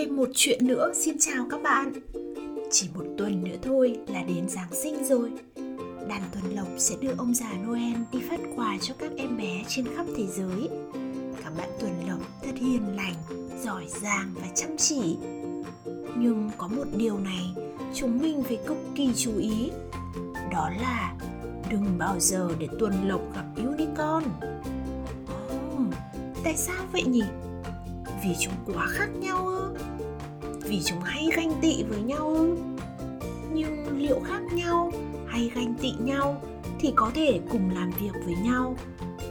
thêm một chuyện nữa. Xin chào các bạn. Chỉ một tuần nữa thôi là đến Giáng sinh rồi. Đàn Tuần Lộc sẽ đưa ông già Noel đi phát quà cho các em bé trên khắp thế giới. Các bạn Tuần Lộc thật hiền lành, giỏi giang và chăm chỉ. Nhưng có một điều này chúng mình phải cực kỳ chú ý. Đó là đừng bao giờ để Tuần Lộc gặp unicorn. Oh, Tại sao vậy nhỉ? Vì chúng quá khác nhau ư? Vì chúng hay ganh tị với nhau ư? Nhưng liệu khác nhau hay ganh tị nhau thì có thể cùng làm việc với nhau,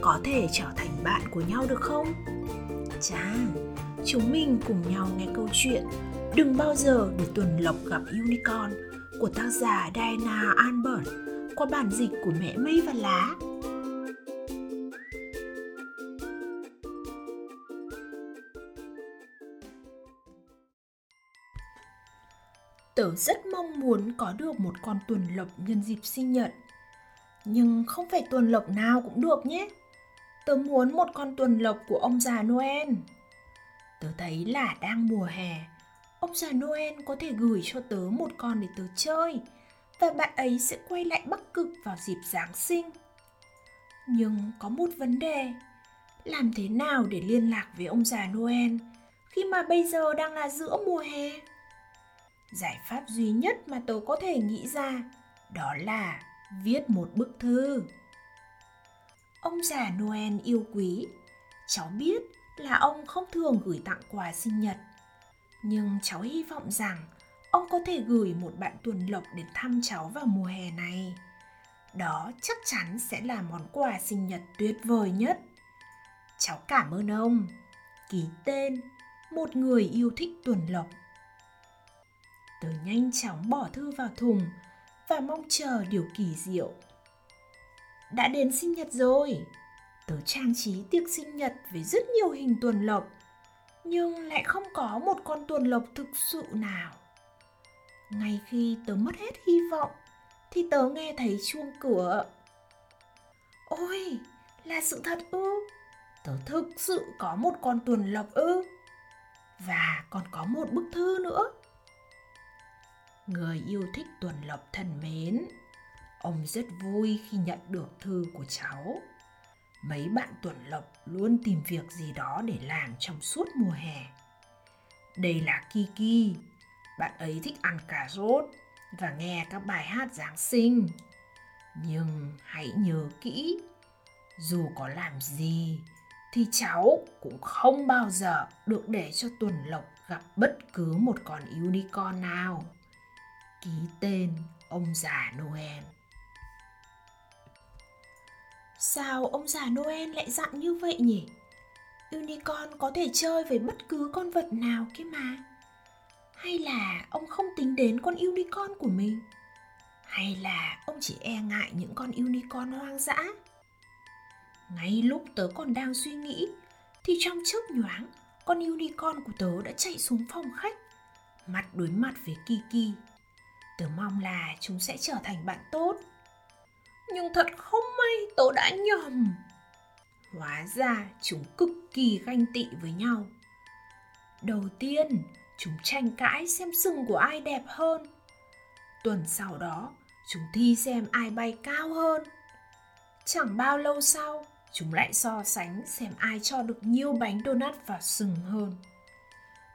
có thể trở thành bạn của nhau được không? Chà, chúng mình cùng nhau nghe câu chuyện đừng bao giờ để tuần lộc gặp unicorn của tác giả Diana Albert qua bản dịch của mẹ mây và lá. Tớ rất mong muốn có được một con tuần lộc nhân dịp sinh nhật. Nhưng không phải tuần lộc nào cũng được nhé. Tớ muốn một con tuần lộc của ông già Noel. Tớ thấy là đang mùa hè, ông già Noel có thể gửi cho tớ một con để tớ chơi và bạn ấy sẽ quay lại Bắc Cực vào dịp Giáng sinh. Nhưng có một vấn đề, làm thế nào để liên lạc với ông già Noel khi mà bây giờ đang là giữa mùa hè? Giải pháp duy nhất mà tớ có thể nghĩ ra, đó là viết một bức thư. Ông già noel yêu quý, cháu biết là ông không thường gửi tặng quà sinh nhật, nhưng cháu hy vọng rằng ông có thể gửi một bạn tuần lộc đến thăm cháu vào mùa hè này. Đó chắc chắn sẽ là món quà sinh nhật tuyệt vời nhất. Cháu cảm ơn ông. Ký tên, một người yêu thích tuần lộc. Tớ nhanh chóng bỏ thư vào thùng và mong chờ điều kỳ diệu. Đã đến sinh nhật rồi. Tớ trang trí tiệc sinh nhật với rất nhiều hình tuần lộc, nhưng lại không có một con tuần lộc thực sự nào. Ngay khi tớ mất hết hy vọng, thì tớ nghe thấy chuông cửa. Ôi, là sự thật ư? Tớ thực sự có một con tuần lộc ư? Và còn có một bức thư nữa người yêu thích tuần lộc thân mến. Ông rất vui khi nhận được thư của cháu. Mấy bạn tuần lộc luôn tìm việc gì đó để làm trong suốt mùa hè. Đây là kiki. Bạn ấy thích ăn cà rốt và nghe các bài hát giáng sinh. Nhưng hãy nhớ kỹ, dù có làm gì thì cháu cũng không bao giờ được để cho tuần lộc gặp bất cứ một con unicorn nào ký tên ông già Noel. Sao ông già Noel lại dặn như vậy nhỉ? Unicorn có thể chơi với bất cứ con vật nào kia mà. Hay là ông không tính đến con unicorn của mình? Hay là ông chỉ e ngại những con unicorn hoang dã? Ngay lúc tớ còn đang suy nghĩ, thì trong chớp nhoáng, con unicorn của tớ đã chạy xuống phòng khách mặt đối mặt với Kiki Tớ mong là chúng sẽ trở thành bạn tốt. Nhưng thật không may, tớ đã nhầm. Hóa ra chúng cực kỳ ganh tị với nhau. Đầu tiên, chúng tranh cãi xem sừng của ai đẹp hơn. Tuần sau đó, chúng thi xem ai bay cao hơn. Chẳng bao lâu sau, chúng lại so sánh xem ai cho được nhiều bánh donut và sừng hơn.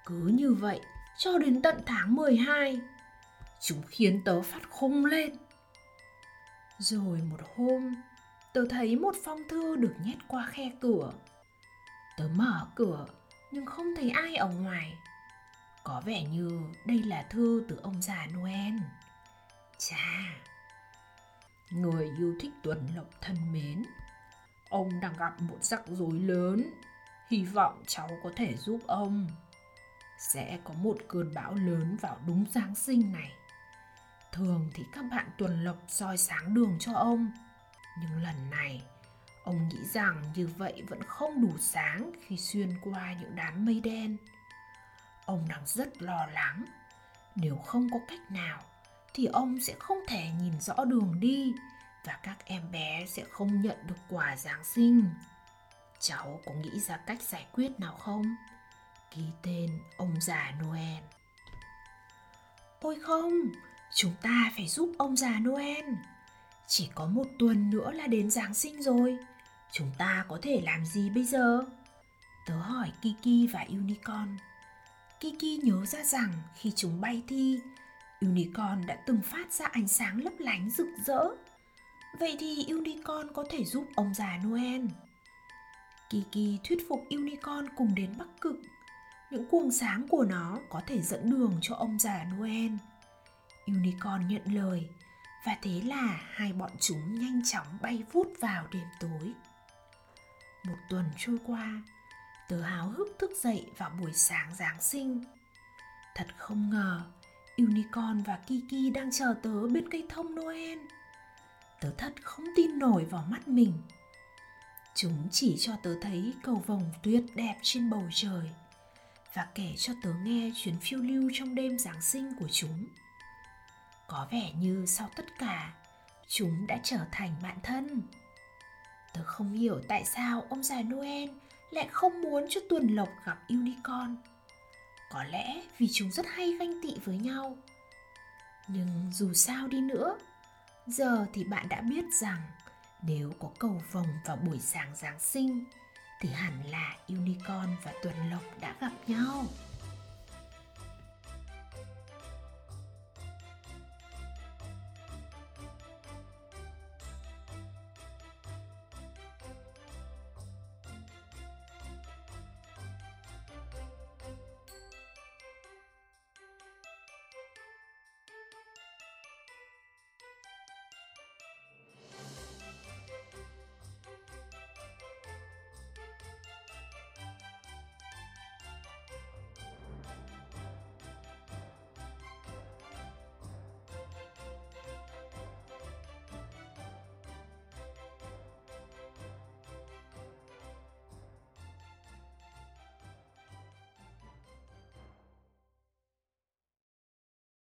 Cứ như vậy, cho đến tận tháng 12 Chúng khiến tớ phát khung lên. Rồi một hôm, tớ thấy một phong thư được nhét qua khe cửa. Tớ mở cửa nhưng không thấy ai ở ngoài. Có vẻ như đây là thư từ ông già Noel. Chà, người yêu thích tuần lộc thân mến, ông đang gặp một rắc rối lớn. Hy vọng cháu có thể giúp ông. Sẽ có một cơn bão lớn vào đúng Giáng sinh này. Thường thì các bạn tuần lộc soi sáng đường cho ông Nhưng lần này Ông nghĩ rằng như vậy vẫn không đủ sáng khi xuyên qua những đám mây đen Ông đang rất lo lắng Nếu không có cách nào Thì ông sẽ không thể nhìn rõ đường đi Và các em bé sẽ không nhận được quà Giáng sinh Cháu có nghĩ ra cách giải quyết nào không? Ký tên ông già Noel. Ôi không, chúng ta phải giúp ông già Noel. Chỉ có một tuần nữa là đến Giáng sinh rồi. Chúng ta có thể làm gì bây giờ? Tớ hỏi Kiki và Unicorn. Kiki nhớ ra rằng khi chúng bay thi, Unicorn đã từng phát ra ánh sáng lấp lánh rực rỡ. Vậy thì Unicorn có thể giúp ông già Noel. Kiki thuyết phục Unicorn cùng đến Bắc Cực. Những cuồng sáng của nó có thể dẫn đường cho ông già Noel. Unicorn nhận lời và thế là hai bọn chúng nhanh chóng bay vút vào đêm tối. Một tuần trôi qua, tớ háo hức thức dậy vào buổi sáng Giáng sinh. Thật không ngờ, Unicorn và Kiki đang chờ tớ bên cây thông Noel. Tớ thật không tin nổi vào mắt mình. Chúng chỉ cho tớ thấy cầu vồng tuyệt đẹp trên bầu trời và kể cho tớ nghe chuyến phiêu lưu trong đêm Giáng sinh của chúng. Có vẻ như sau tất cả, chúng đã trở thành bạn thân. Tớ không hiểu tại sao ông già Noel lại không muốn cho Tuần Lộc gặp Unicorn. Có lẽ vì chúng rất hay ganh tị với nhau. Nhưng dù sao đi nữa, giờ thì bạn đã biết rằng nếu có cầu vồng vào buổi sáng Giáng sinh thì hẳn là Unicorn và Tuần Lộc đã gặp nhau.